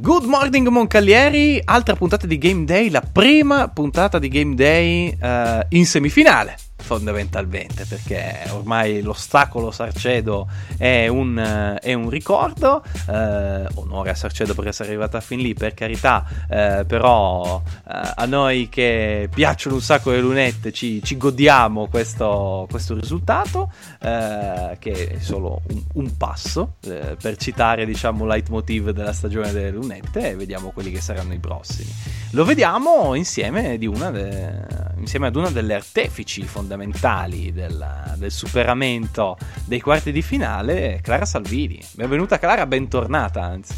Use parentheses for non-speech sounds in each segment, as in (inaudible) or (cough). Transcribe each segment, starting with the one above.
Good morning Moncalieri, altra puntata di Game Day, la prima puntata di Game Day uh, in semifinale fondamentalmente perché ormai l'ostacolo Sarcedo è un, è un ricordo eh, onore a Sarcedo per essere arrivata fin lì per carità eh, però eh, a noi che piacciono un sacco le lunette ci, ci godiamo questo, questo risultato eh, che è solo un, un passo eh, per citare diciamo il leitmotiv della stagione delle lunette e vediamo quelli che saranno i prossimi lo vediamo insieme, de, insieme ad una delle artefici fondamentali del, del, superamento dei quarti di finale, Clara Salvini. Benvenuta Clara, bentornata anzi.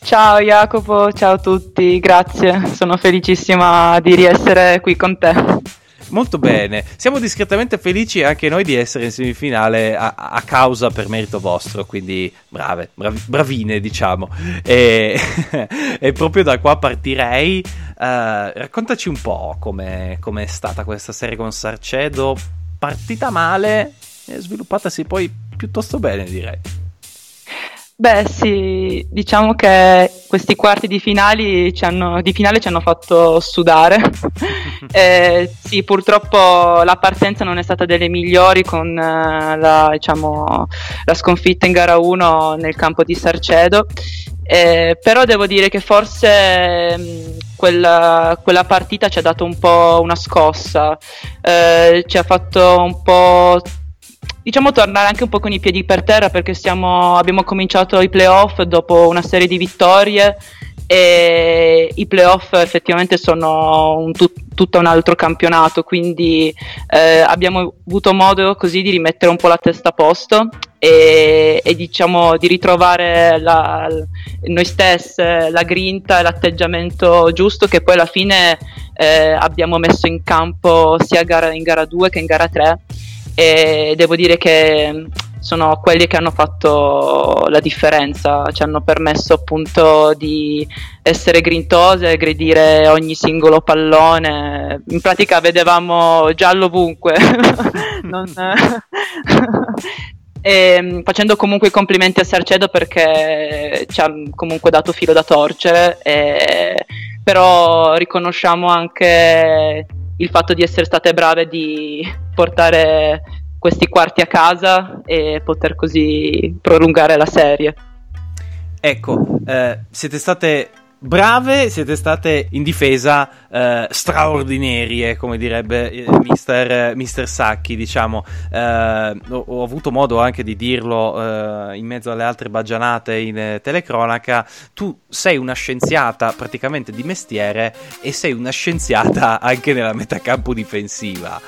Ciao Jacopo, ciao a tutti, grazie, sono felicissima di riessere qui con te. Molto bene, siamo discretamente felici anche noi di essere in semifinale a, a causa per merito vostro, quindi brave, bravi, bravine diciamo. E, (laughs) e, proprio da qua partirei, uh, raccontaci un po' come è stata questa serie con Sarcedo, partita male e sviluppatasi poi piuttosto bene direi. Beh sì, diciamo che questi quarti di, finali ci hanno, di finale ci hanno fatto sudare. Eh, sì, purtroppo la partenza non è stata delle migliori con eh, la, diciamo, la, sconfitta in gara 1 nel campo di Sarcedo. Eh, però devo dire che forse mh, mm, quella, quella, partita ci ha dato un po' una scossa, eh, ci ha fatto un po' diciamo tornare anche un po' con i piedi per terra perché stiamo, abbiamo cominciato i playoff dopo una serie di vittorie e i playoff effettivamente sono un tut, tutto un altro campionato quindi eh, abbiamo avuto modo così di rimettere un po' la testa a posto e, e diciamo di ritrovare la, noi stesse la grinta e l'atteggiamento giusto che poi alla fine eh, abbiamo messo in campo sia in gara 2 che in gara 3 e devo dire che sono quelli che hanno fatto la differenza, ci hanno permesso appunto di essere grintose, aggredire ogni singolo pallone, in pratica vedevamo giallo ovunque, (laughs) non... (laughs) e, facendo comunque i complimenti a Sarcedo perché ci ha comunque dato filo da torcere, e, però riconosciamo anche il fatto di essere state brave di portare questi quarti a casa e poter così prolungare la serie. Ecco, eh, siete state brave, siete state in difesa eh, straordinarie, come direbbe eh, mister, mister, Sacchi, diciamo. Eh, ho, ho, avuto modo anche di dirlo eh, in mezzo alle altre baggianate in eh, telecronaca. Tu sei una scienziata praticamente di mestiere e sei una scienziata anche nella metacampo difensiva.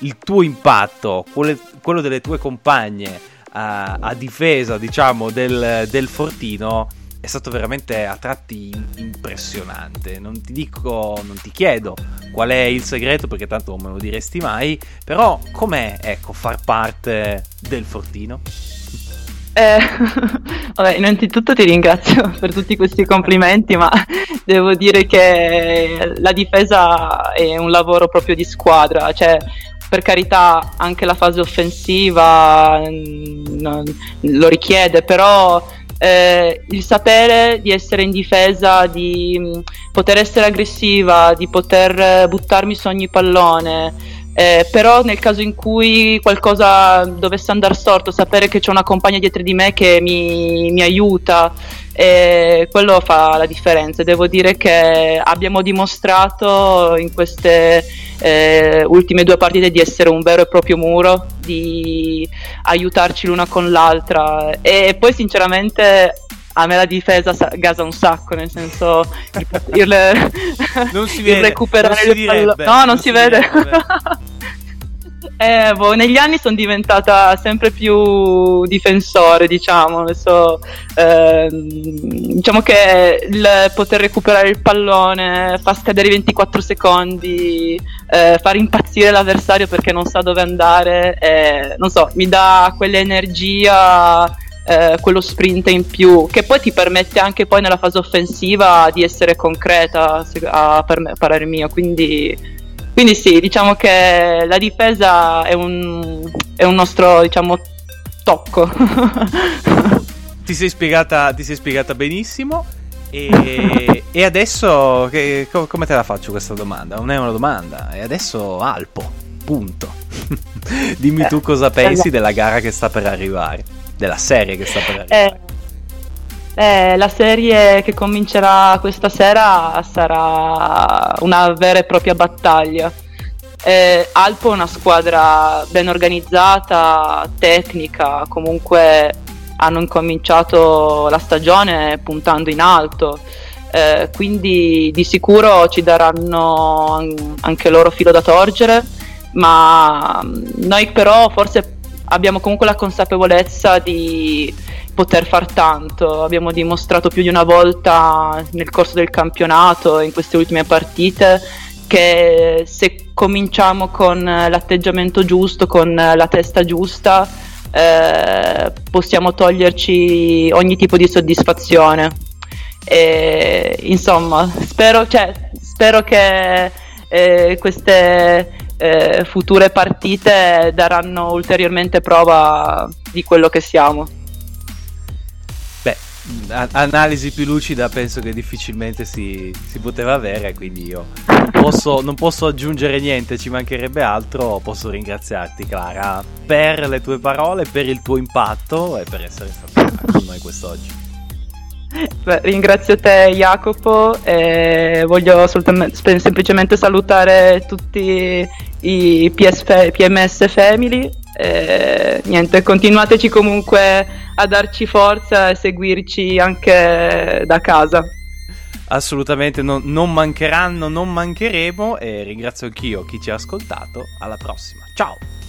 Il tuo impatto, quello, quello delle tue compagne a difesa, diciamo, del, del Fortino è stato veramente a tratti impressionante. Non ti dico, non ti chiedo qual è il segreto perché tanto non me lo diresti mai, però com'è, ecco, far parte del Fortino? Eh, (laughs) vabbè, innanzitutto ti ringrazio (laughs) per tutti questi complimenti, ma (laughs) devo dire che la difesa è un lavoro proprio di squadra, cioè per carità anche la fase offensiva mh, lo richiede, però eh, il sapere di essere in difesa, di mh, mm, poter essere aggressiva, di poter eh, buttarmi su ogni pallone. Eh, però nel caso in cui qualcosa dovesse andare storto, sapere che c'è una compagna dietro di me che mi, mi aiuta, eh, quello fa la differenza. Devo dire che abbiamo dimostrato in queste eh, ultime due partite di essere un vero e proprio muro, di aiutarci l'una con l'altra e poi sinceramente a me la difesa gasa un sacco, nel senso il, il, (laughs) non si vede, il recuperare il pallone. No, non, non si, si, vede. vede. (laughs) Eh, boh, negli anni sono diventata sempre più difensore, diciamo. Adesso, eh, diciamo che il poter recuperare il pallone, far scadere i 24 secondi, eh, far impazzire l'avversario perché non sa dove andare, eh, non so, mi dà quell'energia. Eh, quello sprint in più che poi ti permette anche poi nella fase offensiva di essere concreta a, per me, parere mio quindi quindi sì, diciamo che la difesa è un, è un nostro diciamo, tocco. (laughs) ti sei spiegata, ti sei spiegata benissimo. E, e adesso che, come te la faccio questa domanda? Non è una domanda, e adesso Alpo, punto. (laughs) Dimmi tu cosa pensi della gara che sta per arrivare, della serie che sta per arrivare. Eh, eh, la serie che comincerà questa sera sarà una vera e propria battaglia. Eh, Alpo è una squadra ben organizzata, tecnica, comunque hanno incominciato la stagione puntando in alto. Eh, quindi di sicuro ci daranno anche loro filo da torgere, ma mm, noi però forse abbiamo comunque la consapevolezza di poter far tanto. Abbiamo dimostrato più di una volta nel corso del campionato, in queste ultime partite, che se cominciamo con l'atteggiamento giusto, con la testa giusta, eh, possiamo toglierci ogni tipo di soddisfazione. E, insomma, spero, cioè, spero che eh, queste eh, future partite daranno ulteriormente prova di quello che siamo. Analisi più lucida penso che difficilmente si, si poteva avere, quindi io posso, non posso aggiungere niente, ci mancherebbe altro, posso ringraziarti Clara per le tue parole, per il tuo impatto e per essere stata con noi quest'oggi. Beh, ringrazio te Jacopo e voglio semplicemente salutare tutti i PS, PMS Family e, niente, continuateci comunque a darci forza e seguirci anche da casa. Assolutamente non, non mancheranno, non mancheremo e ringrazio anch'io chi ci ha ascoltato. Alla prossima, ciao!